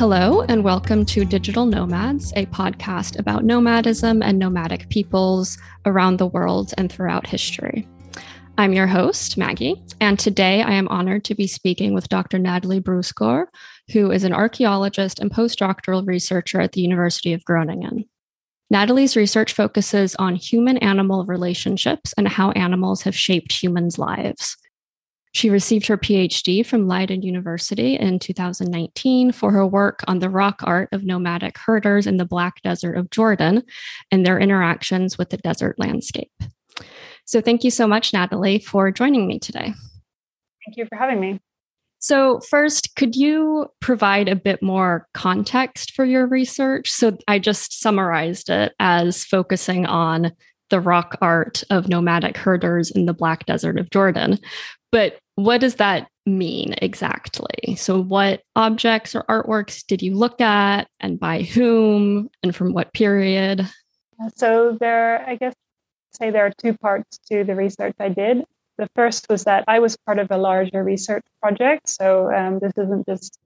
Hello, and welcome to Digital Nomads, a podcast about nomadism and nomadic peoples around the world and throughout history. I'm your host, Maggie, and today I am honored to be speaking with Dr. Natalie Brusgaard, who is an archaeologist and postdoctoral researcher at the University of Groningen. Natalie's research focuses on human animal relationships and how animals have shaped humans' lives. She received her PhD from Leiden University in 2019 for her work on the rock art of nomadic herders in the Black Desert of Jordan and their interactions with the desert landscape. So, thank you so much, Natalie, for joining me today. Thank you for having me. So, first, could you provide a bit more context for your research? So, I just summarized it as focusing on the rock art of nomadic herders in the Black Desert of Jordan. But what does that mean exactly? So, what objects or artworks did you look at, and by whom, and from what period? So, there, I guess, say there are two parts to the research I did. The first was that I was part of a larger research project. So, um, this isn't just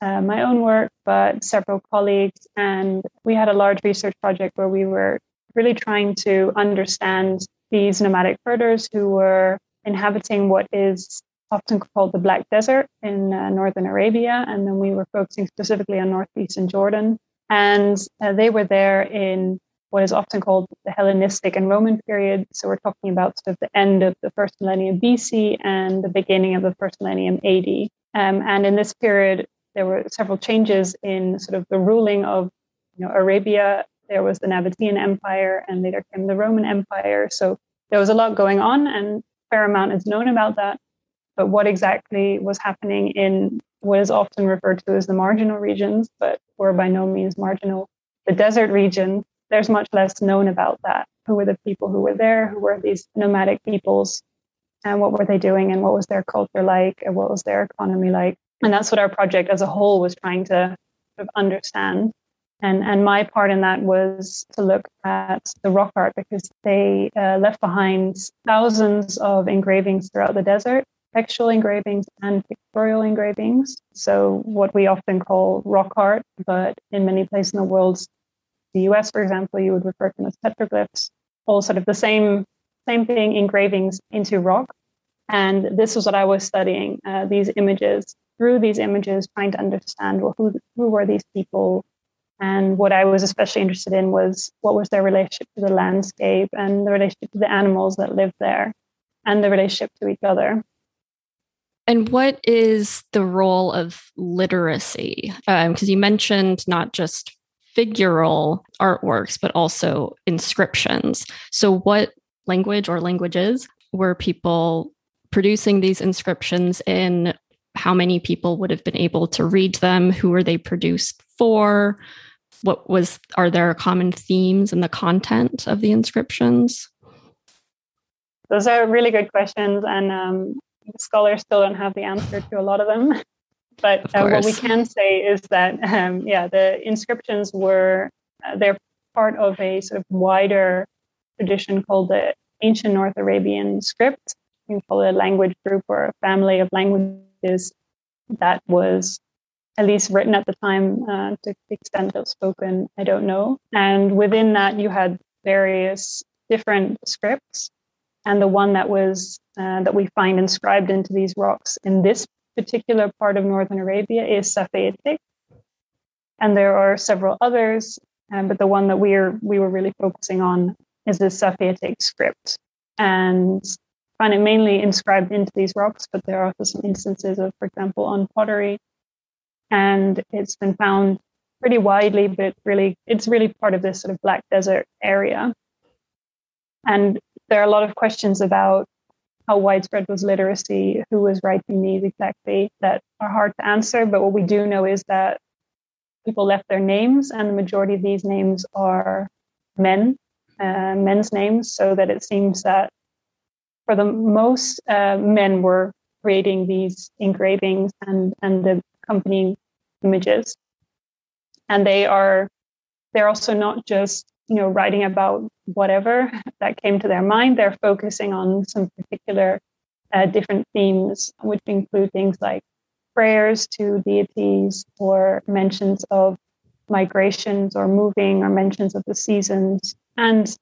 uh, my own work, but several colleagues. And we had a large research project where we were really trying to understand these nomadic herders who were inhabiting what is often called the Black Desert in uh, northern Arabia. And then we were focusing specifically on northeastern Jordan. And uh, they were there in what is often called the Hellenistic and Roman period. So we're talking about sort of the end of the first millennium BC and the beginning of the first millennium AD. Um, and in this period, there were several changes in sort of the ruling of you know, Arabia. There was the Nabatean Empire, and later came the Roman Empire. So there was a lot going on, and fair amount is known about that. But what exactly was happening in what is often referred to as the marginal regions, but were by no means marginal, the desert region, there's much less known about that. Who were the people who were there? Who were these nomadic peoples? And what were they doing? And what was their culture like? And what was their economy like? And that's what our project as a whole was trying to sort of understand. And, and my part in that was to look at the rock art because they uh, left behind thousands of engravings throughout the desert, textual engravings and pictorial engravings. So, what we often call rock art, but in many places in the world, the US, for example, you would refer to them as petroglyphs, all sort of the same, same thing, engravings into rock. And this was what I was studying uh, these images. Through these images, trying to understand well, who, who were these people? And what I was especially interested in was what was their relationship to the landscape and the relationship to the animals that lived there and the relationship to each other. And what is the role of literacy? Because um, you mentioned not just figural artworks, but also inscriptions. So, what language or languages were people producing these inscriptions in? How many people would have been able to read them? Who were they produced for? What was are there common themes in the content of the inscriptions? Those are really good questions and um, scholars still don't have the answer to a lot of them. But uh, what we can say is that um, yeah the inscriptions were uh, they're part of a sort of wider tradition called the ancient north arabian script. You can call it a language group or a family of languages that was at least written at the time uh, to the extent of spoken i don't know. And within that you had various different scripts. And the one that was uh, that we find inscribed into these rocks in this particular part of northern arabia is Safaitic and there are several others um, but the one that we're we were really focusing on is the Safaitic script. And find it mainly inscribed into these rocks but there are also some instances of for example on pottery and it's been found pretty widely, but really, it's really part of this sort of Black Desert area. And there are a lot of questions about how widespread was literacy, who was writing these exactly, that are hard to answer. But what we do know is that people left their names, and the majority of these names are men, uh, men's names, so that it seems that for the most uh, men were creating these engravings and and the accompanying images. And they are they're also not just you know writing about whatever that came to their mind. They're focusing on some particular uh, different themes which include things like prayers to deities or mentions of migrations or moving or mentions of the seasons. And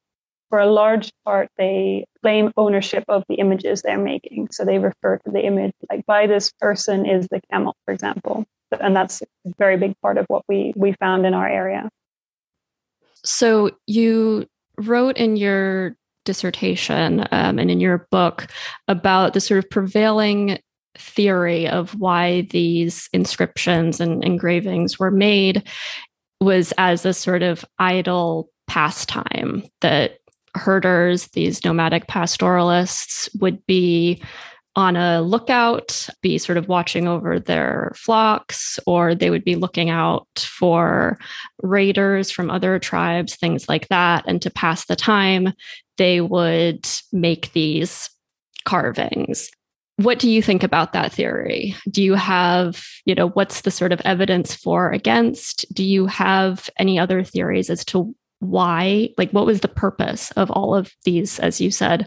for a large part they claim ownership of the images they're making so they refer to the image like by this person is the camel for example and that's a very big part of what we we found in our area. So you wrote in your dissertation um, and in your book about the sort of prevailing theory of why these inscriptions and engravings were made was as a sort of idle pastime that herders, these nomadic pastoralists, would be on a lookout, be sort of watching over their flocks, or they would be looking out for raiders from other tribes, things like that. And to pass the time, they would make these carvings. What do you think about that theory? Do you have, you know, what's the sort of evidence for against? Do you have any other theories as to why, like, what was the purpose of all of these, as you said,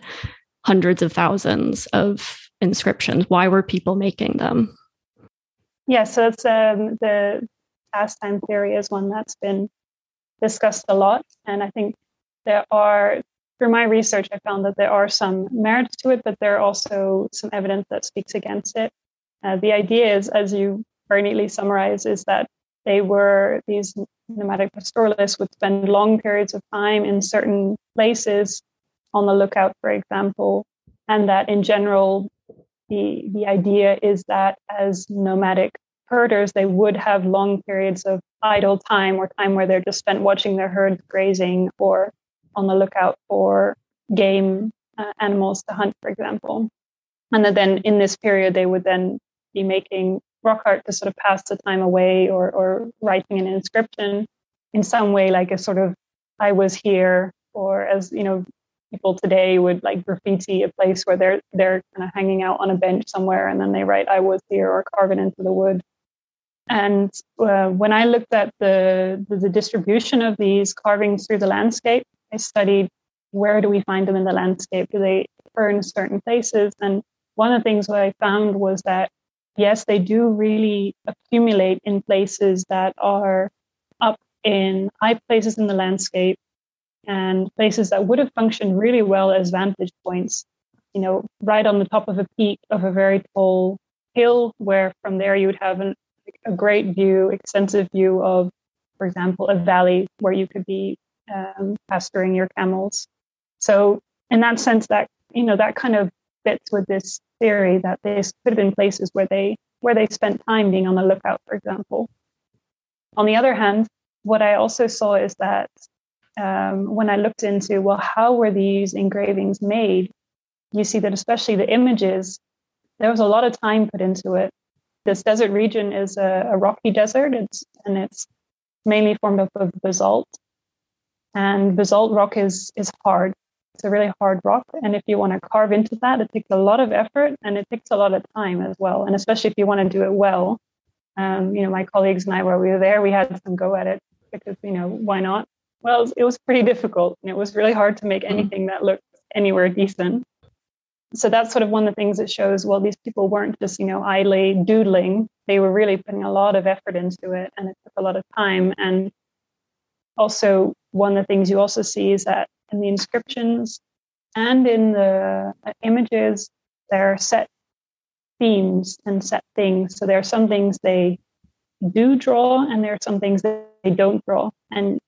hundreds of thousands of inscriptions? Why were people making them? Yeah, so it's um, the pastime theory is one that's been discussed a lot, and I think there are through my research, I found that there are some merits to it, but there are also some evidence that speaks against it. Uh, the idea is, as you very neatly summarize, is that they were these nomadic pastoralists would spend long periods of time in certain places on the lookout, for example, and that in general the the idea is that as nomadic herders, they would have long periods of idle time or time where they're just spent watching their herds grazing or on the lookout for game uh, animals to hunt, for example. And that then in this period, they would then be making rock art to sort of pass the time away or, or writing an inscription in some way, like a sort of, I was here, or as, you know, people today would like graffiti a place where they're they're kind of hanging out on a bench somewhere and then they write i was here or carve it into the wood. And uh, when i looked at the, the, the distribution of these carvings through the landscape i studied where do we find them in the landscape? Do they occur in certain places? And one of the things that i found was that yes they do really accumulate in places that are up in high places in the landscape and places that would have functioned really well as vantage points, you know, right on the top of a peak of a very tall hill, where from there you would have an, a great view, extensive view of, for example, a valley where you could be um, pasturing your camels. So, in that sense, that you know that kind of fits with this theory that this could have been places where they where they spent time being on the lookout, for example. On the other hand, what I also saw is that um, when I looked into, well, how were these engravings made? You see that especially the images, there was a lot of time put into it. This desert region is a, a rocky desert, it's, and it's mainly formed up of basalt. And basalt rock is is hard. It's a really hard rock, and if you want to carve into that, it takes a lot of effort and it takes a lot of time as well. And especially if you want to do it well, um, you know, my colleagues and I, while we were there, we had some go at it because you know why not? well, it was pretty difficult. And it was really hard to make mm-hmm. anything that looked anywhere decent. So that's sort of one of the things that shows, well, these people weren't just, you know, idly doodling. They were really putting a lot of effort into it and it took a lot of time. And also, one of the things you also see is that in the inscriptions and in the images, there are set themes and set things. So there are some things they do draw and there are some things that they don't draw. And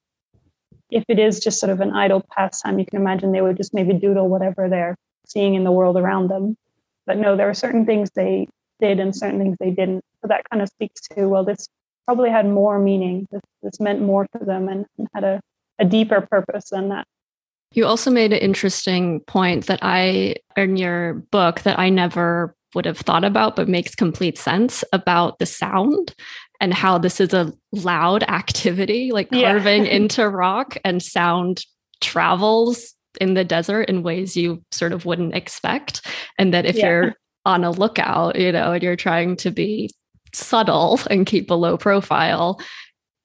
if it is just sort of an idle pastime, you can imagine they would just maybe doodle whatever they're seeing in the world around them. But no, there are certain things they did and certain things they didn't. So that kind of speaks to well, this probably had more meaning. This, this meant more to them and, and had a, a deeper purpose than that. You also made an interesting point that I, in your book, that I never would have thought about, but makes complete sense about the sound and how this is a loud activity, like carving yeah. into rock and sound travels in the desert in ways you sort of wouldn't expect. And that if yeah. you're on a lookout, you know, and you're trying to be subtle and keep a low profile,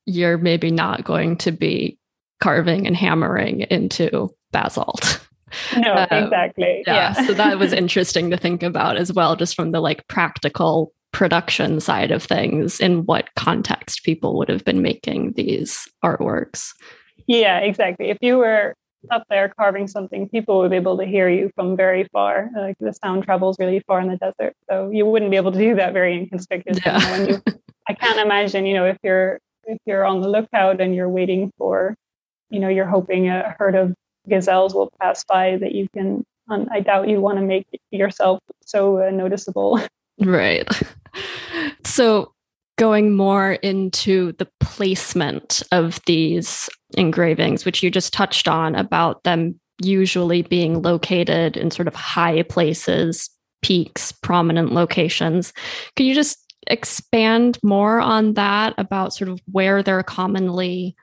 you're maybe not going to be carving and hammering into basalt. No, um, exactly. Yeah, yeah. so that was interesting to think about as well, just from the like practical production side of things in what context people would have been making these artworks. Yeah, exactly. If you were up there carving something, people would be able to hear you from very far. Like the sound travels really far in the desert, so you wouldn't be able to do that very inconspicuously. Yeah. You, I can't imagine, you know, if you're if you're on the lookout and you're waiting for, you know, you're hoping a herd of gazelles will pass by that you can. Um, I doubt you want to make yourself so uh, noticeable. Right. So going more into the placement of these engravings, which you just touched on about them usually being located in sort of high places, peaks, prominent locations. Could you just expand more on that about sort of where they're commonly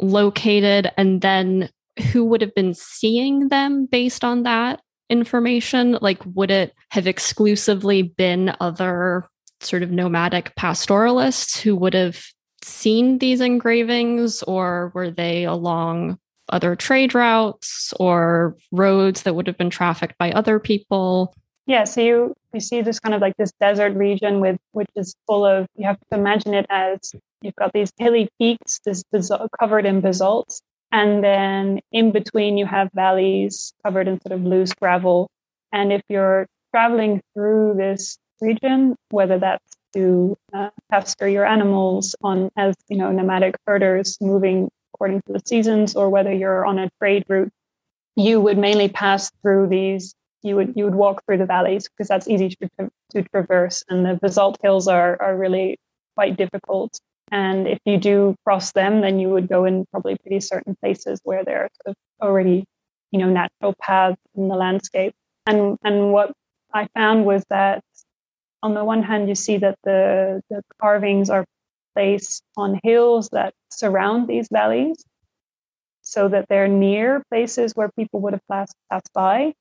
located and then who would have been seeing them based on that information? Like, would it have exclusively been other sort of nomadic pastoralists who would have seen these engravings, or were they along other trade routes or roads that would have been trafficked by other people? Yeah, so you you see this kind of like this desert region with which is full of you have to imagine it as you've got these hilly peaks, this basalt, covered in basalt, and then in between you have valleys covered in sort of loose gravel. And if you're traveling through this region, whether that's to uh, pasture your animals on as you know nomadic herders moving according to the seasons, or whether you're on a trade route, you would mainly pass through these. You would you would walk through the valleys because that's easy to, to traverse, and the basalt hills are are really quite difficult. And if you do cross them, then you would go in probably pretty certain places where there are sort of already, you know, natural paths in the landscape. And and what I found was that on the one hand, you see that the, the carvings are placed on hills that surround these valleys so that they're near places where people would have passed, passed by,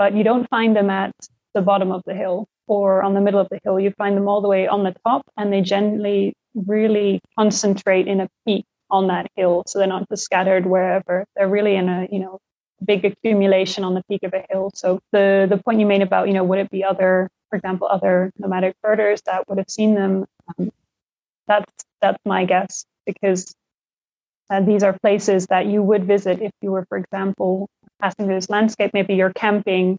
but you don't find them at the bottom of the hill or on the middle of the hill. You find them all the way on the top, and they generally really concentrate in a peak on that hill. So they're not just scattered wherever. They're really in a, you know, big accumulation on the peak of a hill. So the the point you made about, you know, would it be other for example, other nomadic birders that would have seen them. Um, that's that's my guess because uh, these are places that you would visit if you were, for example, passing through this landscape. Maybe you're camping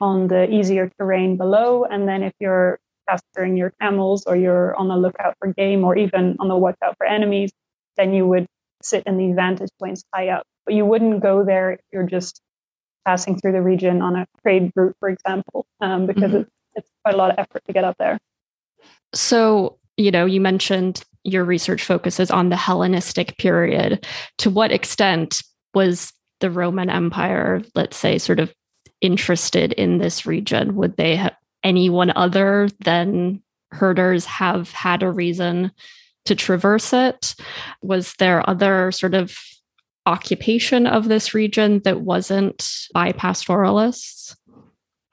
on the easier terrain below, and then if you're pasturing your camels or you're on the lookout for game or even on the lookout for enemies, then you would sit in these vantage points high up. But you wouldn't go there if you're just passing through the region on a trade route, for example, um, because mm-hmm. it's it's quite a lot of effort to get up there. So, you know, you mentioned your research focuses on the Hellenistic period. To what extent was the Roman Empire, let's say, sort of interested in this region? Would they have anyone other than herders have had a reason to traverse it? Was there other sort of occupation of this region that wasn't by pastoralists?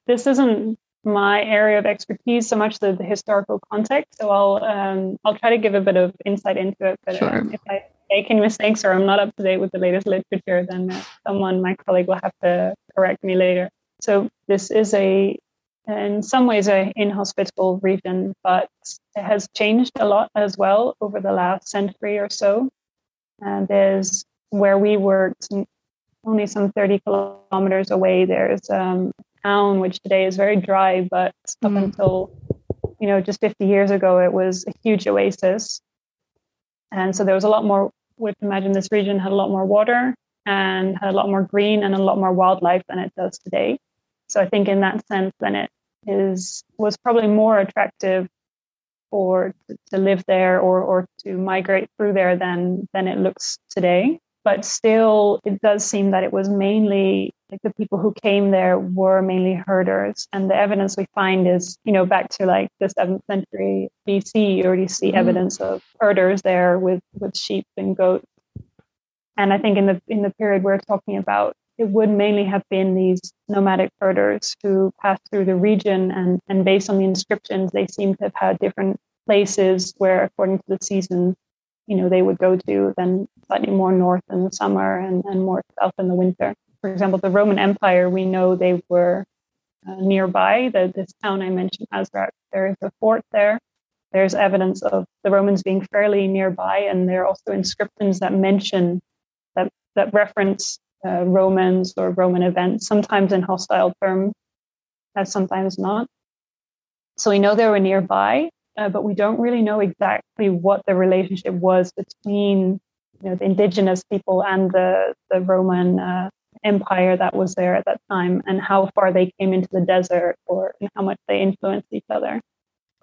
This isn't my area of expertise so much the, the historical context. So I'll um, I'll try to give a bit of insight into it. But sure. um, if I make any mistakes or I'm not up to date with the latest literature, then uh, someone, my colleague, will have to correct me later. So this is a in some ways a inhospitable region, but it has changed a lot as well over the last century or so. And there's where we worked only some 30 kilometers away. There's um, town, which today is very dry, but up mm. until you know just 50 years ago, it was a huge oasis. And so there was a lot more. Would imagine this region had a lot more water and had a lot more green and a lot more wildlife than it does today. So I think in that sense, then it is was probably more attractive for to, live there or or to migrate through there than than it looks today. But still, it does seem that it was mainly like the people who came there were mainly herders. And the evidence we find is, you know, back to like the seventh century BC, you already see mm-hmm. evidence of herders there with, with sheep and goats. And I think in the in the period we're talking about, it would mainly have been these nomadic herders who passed through the region and, and based on the inscriptions, they seem to have had different places where according to the season you know, they would go to, then slightly more north in the summer and, and more south in the winter for example, the Roman Empire, we know they were uh, nearby. The, this town I mentioned, Azraq, there is a fort there. There's evidence of the Romans being fairly nearby, and there are also inscriptions that mention that that reference uh, Romans or Roman events, sometimes in hostile terms, as sometimes not. So we know they were nearby, uh, but we don't really know exactly what the relationship was between you know, the indigenous people and the the Roman uh, empire that was there at that time and how far they came into the desert or how much they influenced each other.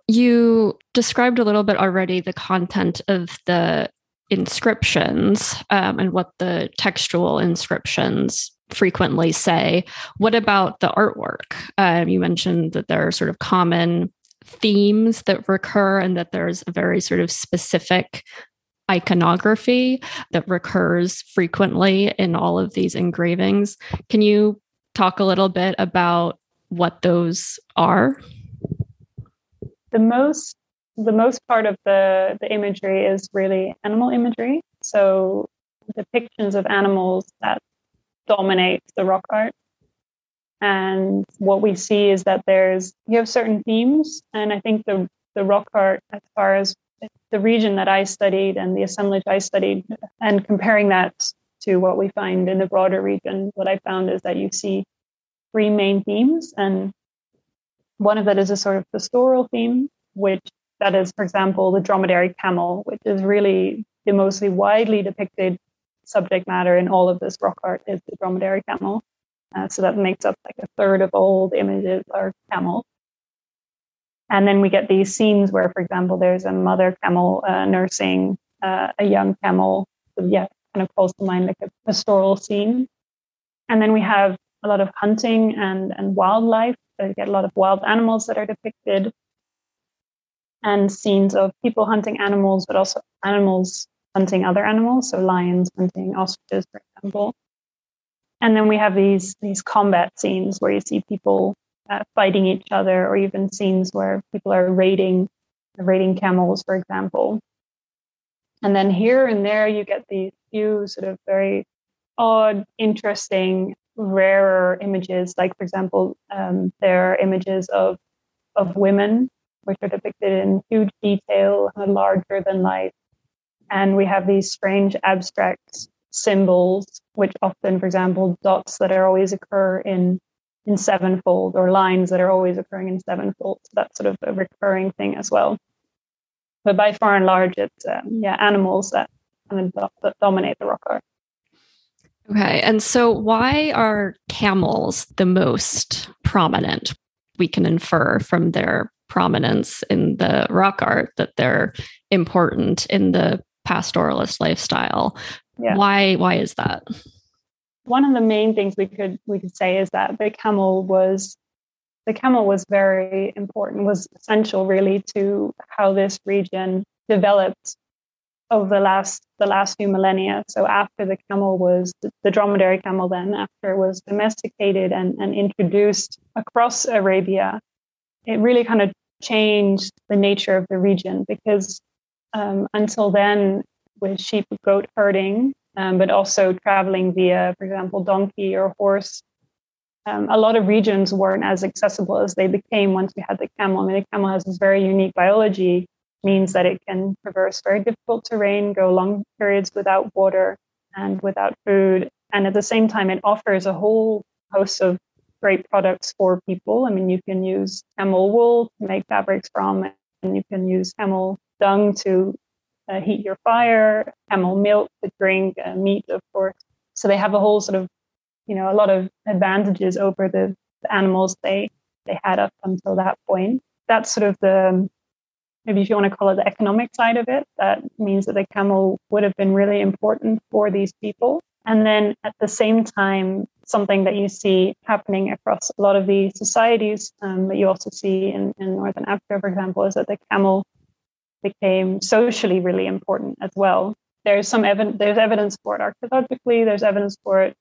You described a little bit already the content of the inscriptions um, and what the textual inscriptions frequently say. What about the artwork? Um, you mentioned that there are sort of common themes that recur and that there's a very sort of specific iconography that recurs frequently in all of these engravings. Can you talk a little bit about what those are? The most the most part of the, the imagery is really animal imagery. So depictions of animals that dominate the rock art. And what we see is that there's you have certain themes, and I think the the rock art, as far as the region that I studied and the assemblage I studied, and comparing that to what we find in the broader region, what I found is that you see three main themes. And one of that is a sort of pastoral theme, which that is, for example, the dromedary camel, which is really the mostly widely depicted subject matter in all of this rock art is the dromedary camel. Uh, so that makes up like a third of all the images are camels. And then we get these scenes where, for example, there's a mother camel uh, nursing uh, a young camel. So yeah, kind of calls to mind like a pastoral scene. And then we have a lot of hunting and, and wildlife. So you get a lot of wild animals that are depicted and scenes of people hunting animals, but also animals hunting other animals. So lions hunting ostriches, for example. And then we have these these combat scenes where you see people uh, fighting each other, or even scenes where people are raiding raiding camels, for example. And then here and there, you get these few sort of very odd, interesting, rarer images. Like, for example, um, there are images of of women, which are depicted in huge detail, larger than life. And we have these strange abstract symbols, which often, for example, dots that are always occur in in sevenfold or lines that are always occurring in sevenfold. So that's sort of a recurring thing as well. But by far and large, it's um, yeah animals that kind of do- that dominate the rock art. Okay, and so why are camels the most prominent? We can infer from their prominence in the rock art that they're important in the pastoralist lifestyle. Yeah. Why? Why is that? One of the main things we could we could say is that the camel was the camel was very important, was essential really to how this region developed over the last the last few millennia. So after the camel was the dromedary camel, then after it was domesticated and, and introduced across Arabia, it really kind of changed the nature of the region because um, until then, with sheep goat herding, um, but also traveling via, for example, donkey or horse. Um, a lot of regions weren't as accessible as they became once we had the camel. I mean, the camel has this very unique biology, means that it can traverse very difficult terrain, go long periods without water and without food. And at the same time, it offers a whole host of great products for people. I mean, you can use camel wool to make fabrics from, and you can use camel dung to uh, heat your fire, camel milk to drink, uh, meat, of course. So they have a whole sort of, you know, a lot of advantages over the, the animals they they had up until that point. That's sort of the maybe if you want to call it the economic side of it, that means that the camel would have been really important for these people. And then at the same time, something that you see happening across a lot of these societies um, that you also see in, in Northern Africa, for example, is that the camel became socially really important as well. There's some evidence, there's evidence for it archaeologically, there's evidence for it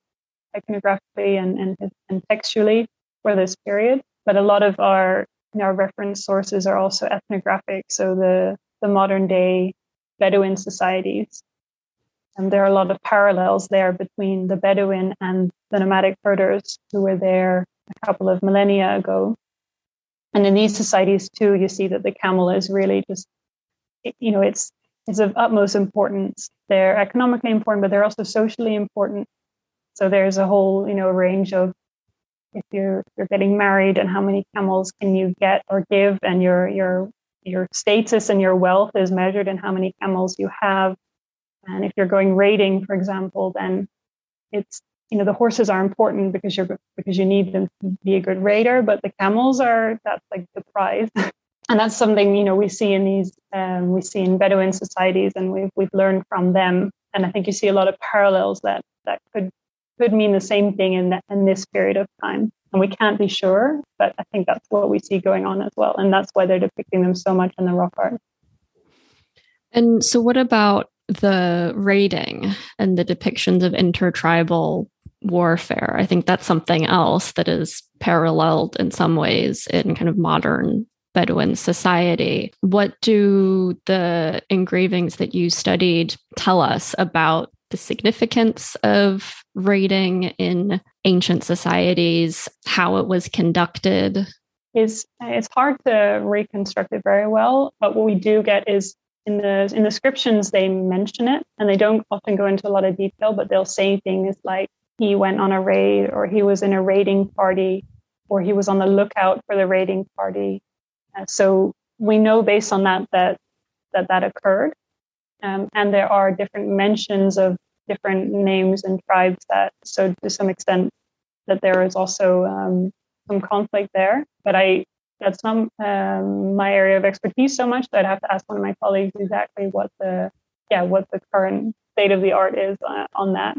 iconographically and, and, and textually for this period. But a lot of our, our reference sources are also ethnographic. So the, the modern day Bedouin societies and there are a lot of parallels there between the Bedouin and the nomadic herders who were there a couple of millennia ago. And in these societies too, you see that the camel is really just, you know, it's it's of utmost importance. They're economically important, but they're also socially important. So there's a whole, you know, range of if you're you're getting married and how many camels can you get or give, and your your your status and your wealth is measured in how many camels you have and if you're going raiding, for example, then it's you know the horses are important because you're because you need them to be a good raider, but the camels are that's like the prize. and that's something you know we see in these um, we see in Bedouin societies, and we've we've learned from them. And I think you see a lot of parallels that that could could mean the same thing in in this period of time. And we can't be sure, but I think that's what we see going on as well, and that's why they're depicting them so much in the rock art. And so, what about the raiding and the depictions of intertribal warfare. I think that's something else that is paralleled in some ways in kind of modern Bedouin society. What do the engravings that you studied tell us about the significance of raiding in ancient societies, how it was conducted? Is it's hard to reconstruct it very well, but what we do get is in the in the descriptions they mention it and they don't often go into a lot of detail but they'll say things like he went on a raid or he was in a raiding party or he was on the lookout for the raiding party so we know based on that that that that occurred um, and there are different mentions of different names and tribes that so to some extent that there is also um, some conflict there but i that's not um, my area of expertise so much. So I'd have to ask one of my colleagues exactly what the yeah what the current state of the art is uh, on that.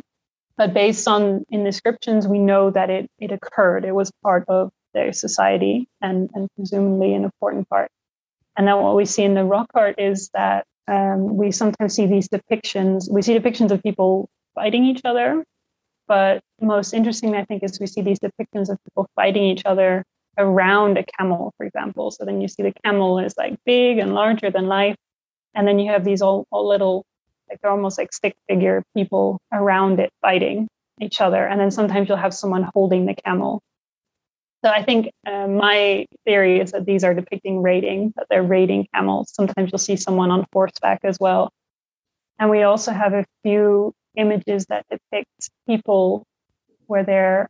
But based on in descriptions, we know that it it occurred. It was part of their society and and presumably an important part. And then what we see in the rock art is that um, we sometimes see these depictions. We see depictions of people fighting each other, but most interesting, I think, is we see these depictions of people fighting each other around a camel, for example. So then you see the camel is like big and larger than life. And then you have these all, all little, like they're almost like stick figure people around it fighting each other. And then sometimes you'll have someone holding the camel. So I think uh, my theory is that these are depicting raiding, that they're raiding camels. Sometimes you'll see someone on horseback as well. And we also have a few images that depict people where they're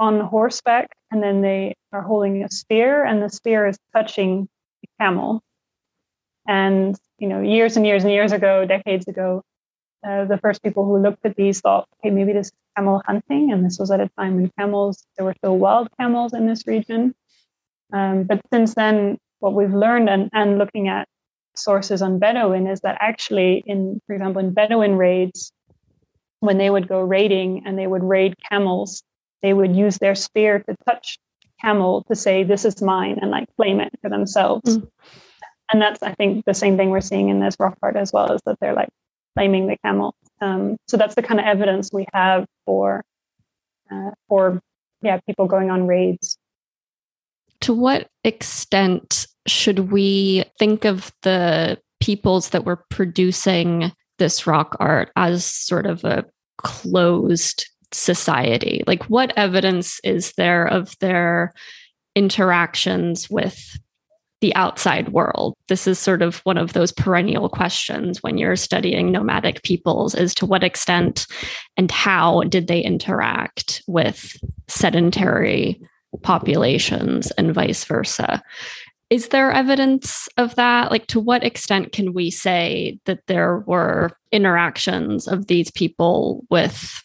on horseback and then they are holding a spear and the spear is touching the camel and you know years and years and years ago decades ago uh, the first people who looked at these thought okay maybe this is camel hunting and this was at a time when camels there were still wild camels in this region. Um, but since then what we've learned and, and looking at sources on bedouin is that actually in for example in bedouin raids when they would go raiding and they would raid camels they would use their spear to touch camel to say this is mine and like claim it for themselves. Mm. and that's i think the same thing we're seeing in this rock art as well is that they're like claiming the camel um, so that's the kind of evidence we have for uh, for yeah people going on raids to what extent should we think of the peoples that were producing this rock art as sort of a closed society? Like, what evidence is there of their interactions with the outside world? This is sort of one of those perennial questions when you're studying nomadic peoples as to what extent and how did they interact with sedentary populations and vice versa. Is there evidence of that? Like, to what extent can we say that there were interactions of these people with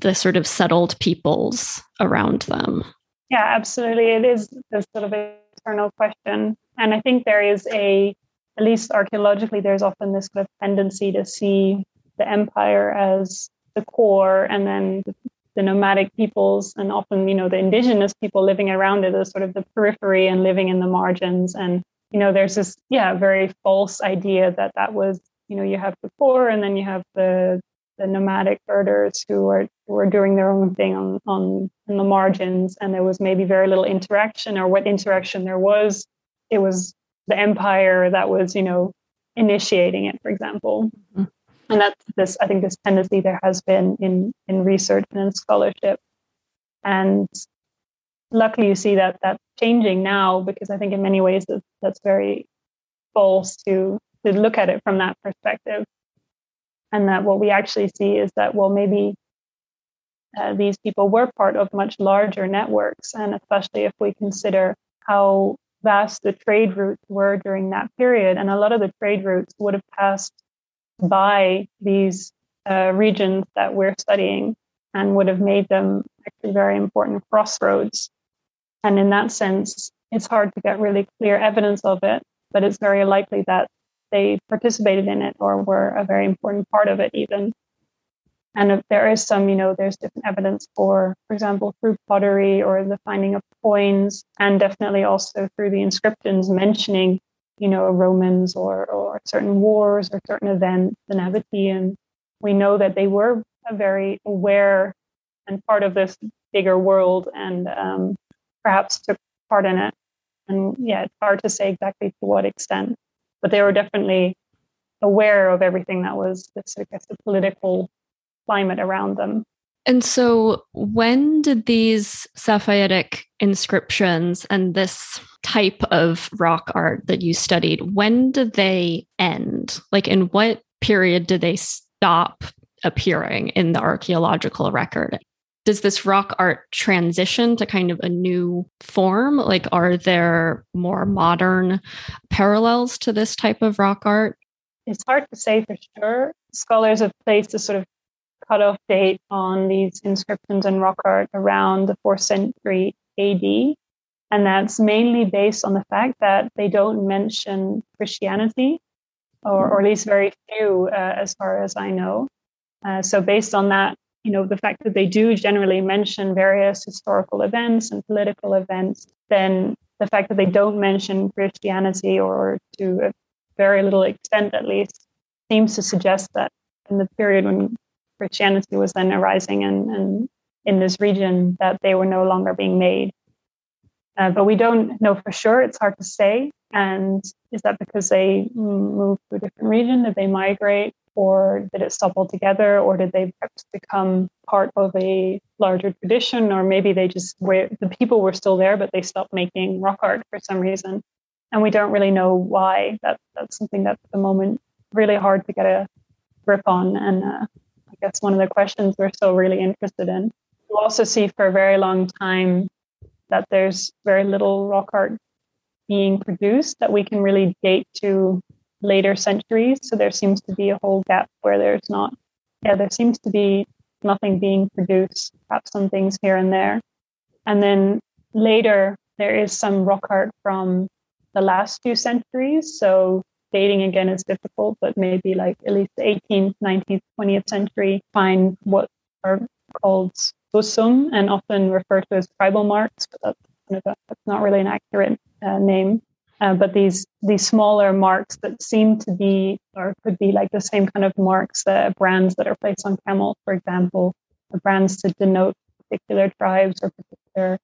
the sort of settled peoples around them? Yeah, absolutely. It is the sort of eternal question. And I think there is a at least archaeologically, there's often this kind of tendency to see the empire as the core and then the, nomadic peoples and often, you know, the indigenous people living around it as sort of the periphery and living in the margins. And, you know, there's this, yeah, very false idea that that was, you know, you have the core and then you have the the nomadic herders who were who were doing their own thing on on in the margins and there was maybe very little interaction or what interaction there was it was the empire that was you know initiating it for example. Mm-hmm. and that's this i think this tendency there has been in in research and in scholarship. And luckily you see that that's changing now because i think in many ways that's, that's very false to to look at it from that perspective. And that what we actually see is that well maybe uh, these people were part of much larger networks. And especially if we consider how vast the trade routes were during that period. And a lot of the trade routes would have passed by these uh, regions that we're studying and would have made them actually very important crossroads. And in that sense, it's hard to get really clear evidence of it, but it's very likely that they participated in it or were a very important part of it, even. And there is some, you know, there's different evidence for, for example, through pottery or the finding of coins, and definitely also through the inscriptions mentioning, you know, Romans or, or certain wars or certain events, the Nabatean. We know that they were very aware and part of this bigger world and um, perhaps took part in it. And yeah, it's hard to say exactly to what extent, but they were definitely aware of everything that was this, I guess, the political climate around them. And so, when did these Safaitic inscriptions and this type of rock art that you studied, when did they end? Like, in what period did they stop appearing in the archaeological record? Does this rock art transition to kind of a new form? Like, are there more modern parallels to this type of rock art? It's hard to say for sure. Scholars have placed a sort of cutoff date on these inscriptions and rock art around the fourth century AD. And that's mainly based on the fact that they don't mention Christianity, or, or at least very few, uh, as far as I know. Uh, so, based on that, you know, the fact that they do generally mention various historical events and political events, then the fact that they don't mention Christianity, or to a very little extent at least, seems to suggest that in the period when Christianity was then arising and, and in this region that they were no longer being made. Uh, but we don't know for sure. It's hard to say. And is that because they moved to a different region? Did they migrate? Or did it stop altogether? Or did they perhaps become part of a larger tradition? Or maybe they just were, the people were still there, but they stopped making rock art for some reason. And we don't really know why. That, that's something that's at the moment really hard to get a grip on. And uh, guess one of the questions we're still really interested in. You also see for a very long time that there's very little rock art being produced that we can really date to later centuries. So there seems to be a whole gap where there's not, yeah, there seems to be nothing being produced, perhaps some things here and there. And then later, there is some rock art from the last few centuries. So dating again is difficult, but maybe like at least 18th, 19th, 20th century find what are called wusum and often referred to as tribal marks, but that's, kind of a, that's not really an accurate uh, name. Uh, but these these smaller marks that seem to be or could be like the same kind of marks, the brands that are placed on camels, for example, brands to denote particular tribes or particular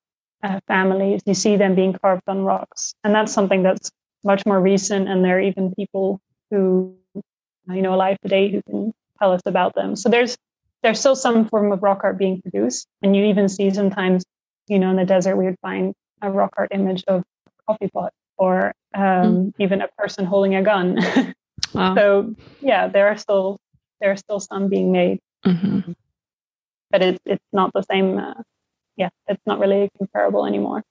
uh, families. You see them being carved on rocks, and that's something that's much more recent, and there are even people who you know alive today who can tell us about them. So there's there's still some form of rock art being produced, and you even see sometimes you know in the desert we would find a rock art image of a coffee pot or um, mm. even a person holding a gun. wow. So yeah, there are still there are still some being made, mm-hmm. but it's it's not the same. Uh, yeah, it's not really comparable anymore.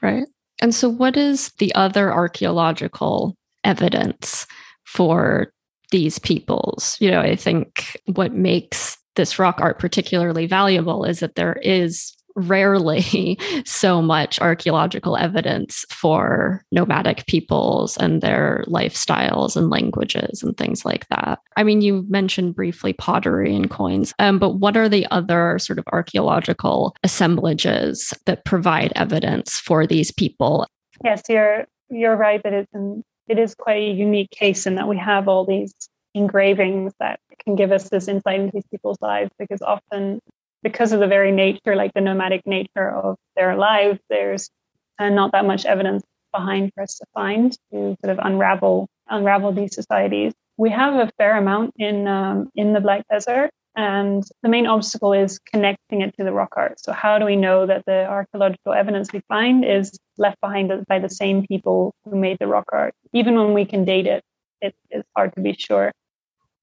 Right. And so, what is the other archaeological evidence for these peoples? You know, I think what makes this rock art particularly valuable is that there is rarely so much archaeological evidence for nomadic peoples and their lifestyles and languages and things like that. I mean, you mentioned briefly pottery and coins, um, but what are the other sort of archaeological assemblages that provide evidence for these people? Yes, you're you're right that it's an, it is quite a unique case in that we have all these engravings that can give us this insight into these people's lives because often because of the very nature, like the nomadic nature of their lives, there's uh, not that much evidence behind for us to find to sort of unravel unravel these societies. We have a fair amount in um, in the Black Desert, and the main obstacle is connecting it to the rock art. So, how do we know that the archaeological evidence we find is left behind by the same people who made the rock art? Even when we can date it, it it's hard to be sure.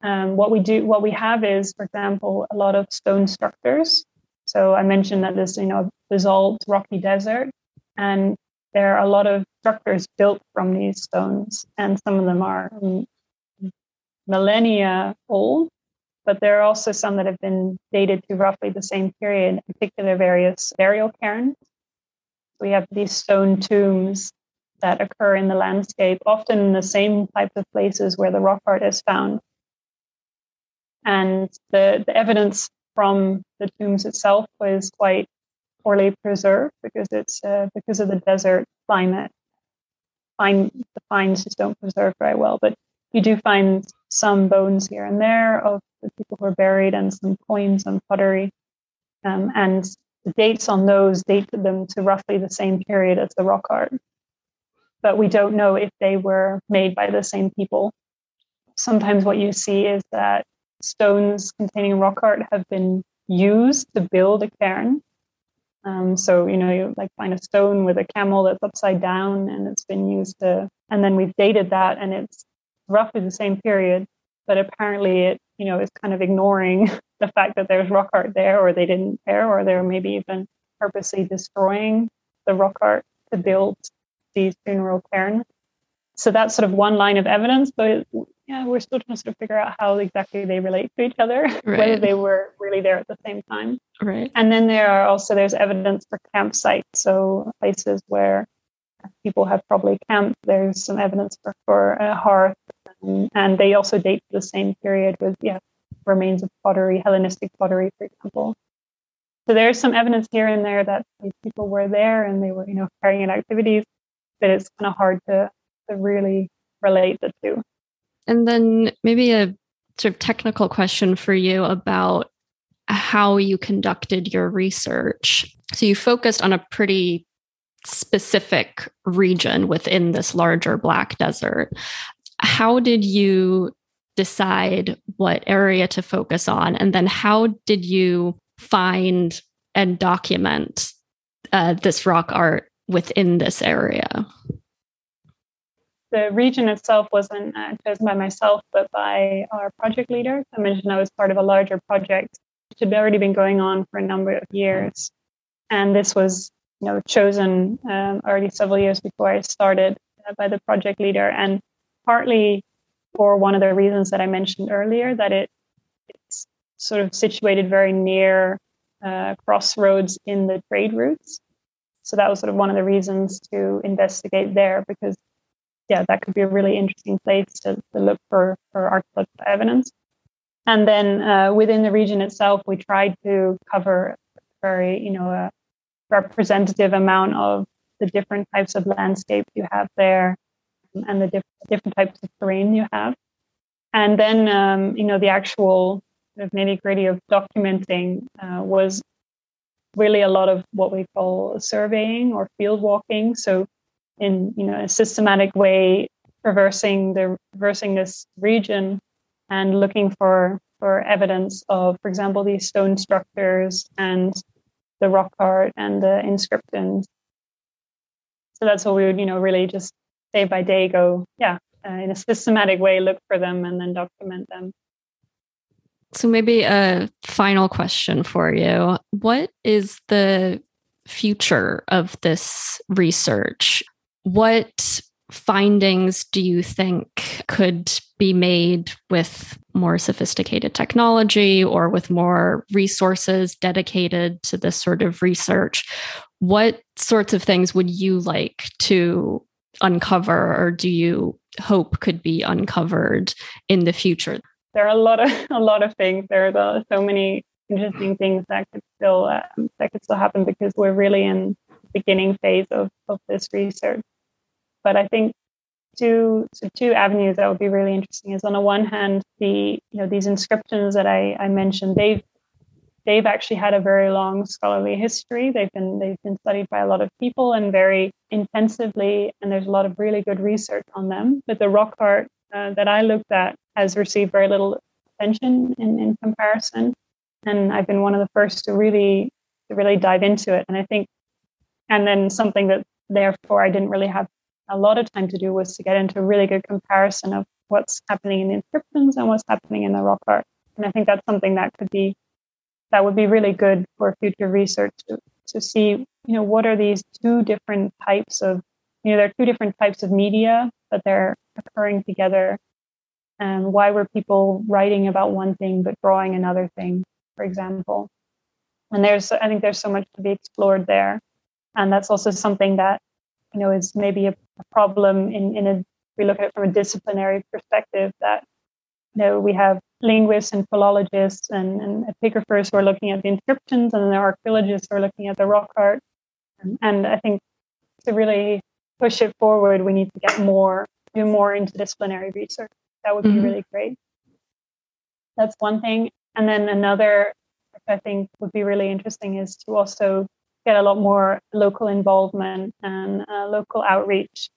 Um, what we do, what we have is, for example, a lot of stone structures. So I mentioned that this, you know, basalt rocky desert, and there are a lot of structures built from these stones, and some of them are millennia old, but there are also some that have been dated to roughly the same period, in particular various burial cairns. We have these stone tombs that occur in the landscape, often in the same types of places where the rock art is found. And the, the evidence from the tombs itself was quite poorly preserved because it's uh, because of the desert climate. Fine, the finds just don't preserve very well, but you do find some bones here and there of the people who are buried and some coins and pottery. Um, and the dates on those date them to roughly the same period as the rock art. But we don't know if they were made by the same people. Sometimes what you see is that stones containing rock art have been used to build a cairn. Um, so, you know, you like find a stone with a camel that's upside down and it's been used to, and then we've dated that and it's roughly the same period, but apparently it, you know, is kind of ignoring the fact that there's rock art there or they didn't care or they're maybe even purposely destroying the rock art to build these funeral cairns. So that's sort of one line of evidence, but yeah, we're still trying to sort of figure out how exactly they relate to each other, right. whether they were really there at the same time. Right. And then there are also there's evidence for campsites, so places where people have probably camped. There's some evidence for, for a hearth, and, and they also date to the same period with yeah remains of pottery, Hellenistic pottery, for example. So there's some evidence here and there that these people were there and they were you know carrying out activities, but it's kind of hard to to really relate the two. And then maybe a sort of technical question for you about how you conducted your research. So you focused on a pretty specific region within this larger Black Desert. How did you decide what area to focus on? And then how did you find and document uh, this rock art within this area? The region itself wasn't uh, chosen by myself, but by our project leader. I mentioned I was part of a larger project which had already been going on for a number of years, and this was, you know, chosen um, already several years before I started uh, by the project leader, and partly for one of the reasons that I mentioned earlier, that it it's sort of situated very near uh, crossroads in the trade routes. So that was sort of one of the reasons to investigate there because yeah, that could be a really interesting place to, to look for, for archaeological evidence. And then uh, within the region itself, we tried to cover very, you know, a representative amount of the different types of landscape you have there and the diff- different types of terrain you have. And then, um, you know, the actual sort of nitty gritty of documenting uh, was really a lot of what we call surveying or field walking. So in you know a systematic way traversing the traversing this region and looking for for evidence of for example these stone structures and the rock art and the inscriptions so that's what we would you know really just day by day go yeah uh, in a systematic way look for them and then document them. So maybe a final question for you. What is the future of this research what findings do you think could be made with more sophisticated technology or with more resources dedicated to this sort of research, what sorts of things would you like to uncover or do you hope could be uncovered in the future? There are a lot of a lot of things. There are so many interesting things that could still um, that could still happen because we're really in the beginning phase of, of this research. But I think two so two avenues that would be really interesting is on the one hand the you know these inscriptions that I, I mentioned they've they've actually had a very long scholarly history. They've been they've been studied by a lot of people and very intensively and there's a lot of really good research on them. But the rock art uh, that I looked at has received very little attention in, in comparison. And I've been one of the first to really to really dive into it. And I think and then something that therefore I didn't really have a lot of time to do was to get into a really good comparison of what's happening in the inscriptions and what's happening in the rock art. And I think that's something that could be that would be really good for future research to, to see, you know, what are these two different types of, you know, there are two different types of media, but they're occurring together. And why were people writing about one thing but drawing another thing, for example? And there's, I think there's so much to be explored there. And that's also something that you know is maybe a, problem in in a we look at it from a disciplinary perspective that you know we have linguists and philologists and, and epigraphers who are looking at the inscriptions and there are archaeologists who are looking at the rock art. And, and i think to really push it forward we need to get more do more interdisciplinary research. That would be mm-hmm. really great. That's one thing. And then another which i think would be really interesting is to also get a lot more local involvement and uh, local outreach.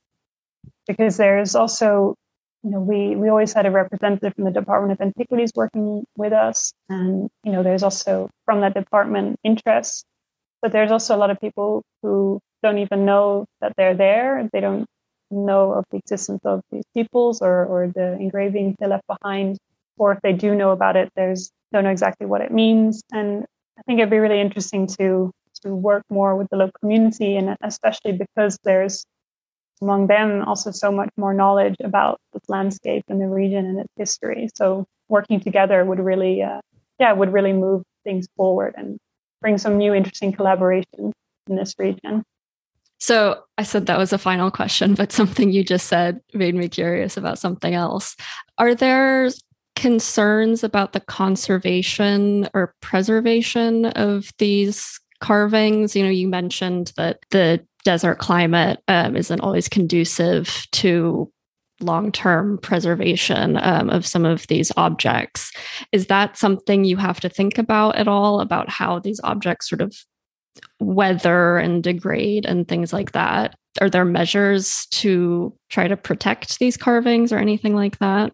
Because there's also you know we we always had a representative from the department of antiquities working with us. And you know there's also from that department interest. But there's also a lot of people who don't even know that they're there. They don't know of the existence of these peoples or or the engravings they left behind. Or if they do know about it there's don't know exactly what it means. And i think it'd be really interesting to to work more with the local community, and especially because there's among them also so much more knowledge about this landscape and the region and its history. So working together would really, uh, yeah, would really move things forward and bring some new interesting collaboration in this region. So I said that was a final question, but something you just said made me curious about something else. Are there concerns about the conservation or preservation of these carvings. You know, you mentioned that the desert climate um, isn't always conducive to long term preservation um, of some of these objects. Is that something you have to think about at all about how these objects sort of weather and degrade and things like that? Are there measures to try to protect these carvings or anything like that?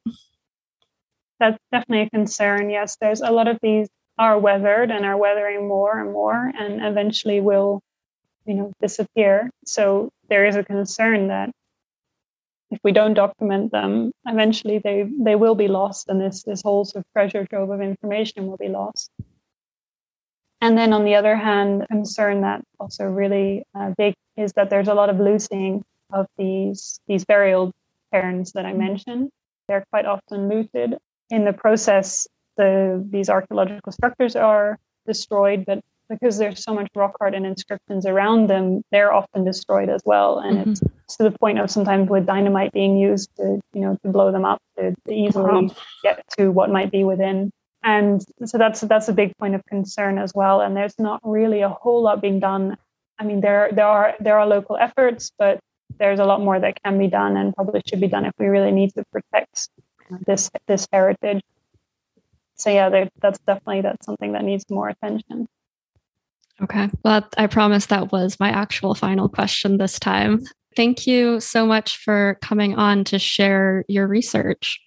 That's definitely a concern. Yes, there's a lot of these are weathered and are weathering more and more and eventually will you know disappear. So there is a concern that if we don't document them eventually they they will be lost and this this whole sort of treasure trove of information will be lost. And then on the other hand concern that also really uh, big is that there's a lot of looting of these these burial cairns that i mentioned. They're quite often looted. In the process the these archaeological structures are destroyed, but because there's so much rock art and inscriptions around them, they're often destroyed as well. And mm-hmm. it's to the point of sometimes with dynamite being used to, you know, to blow them up to, to easily wow. get to what might be within. And so that's that's a big point of concern as well. And there's not really a whole lot being done. I mean, there there are there are local efforts, but there's a lot more that can be done and probably should be done if we really need to protect this this heritage so yeah, that's definitely that's something that needs more attention. Okay. Well, I promise that was my actual final question this time. Thank you so much for coming on to share your research.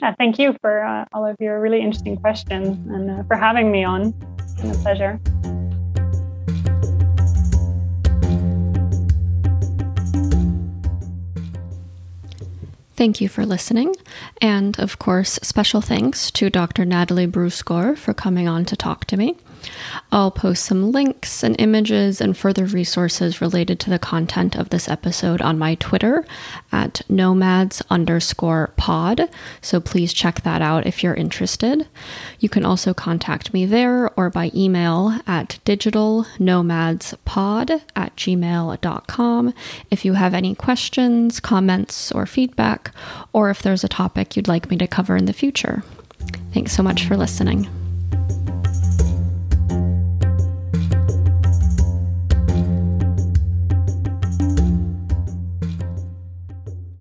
Yeah, thank you for uh, all of your really interesting questions and uh, for having me on. It's been a pleasure. Thank you for listening. And of course, special thanks to Dr. Natalie Brusgaard for coming on to talk to me. I'll post some links and images and further resources related to the content of this episode on my Twitter at nomads underscore pod. So please check that out if you're interested. You can also contact me there or by email at digitalnomadspod at gmail.com if you have any questions, comments, or feedback, or if there's a topic you'd like me to cover in the future. Thanks so much for listening.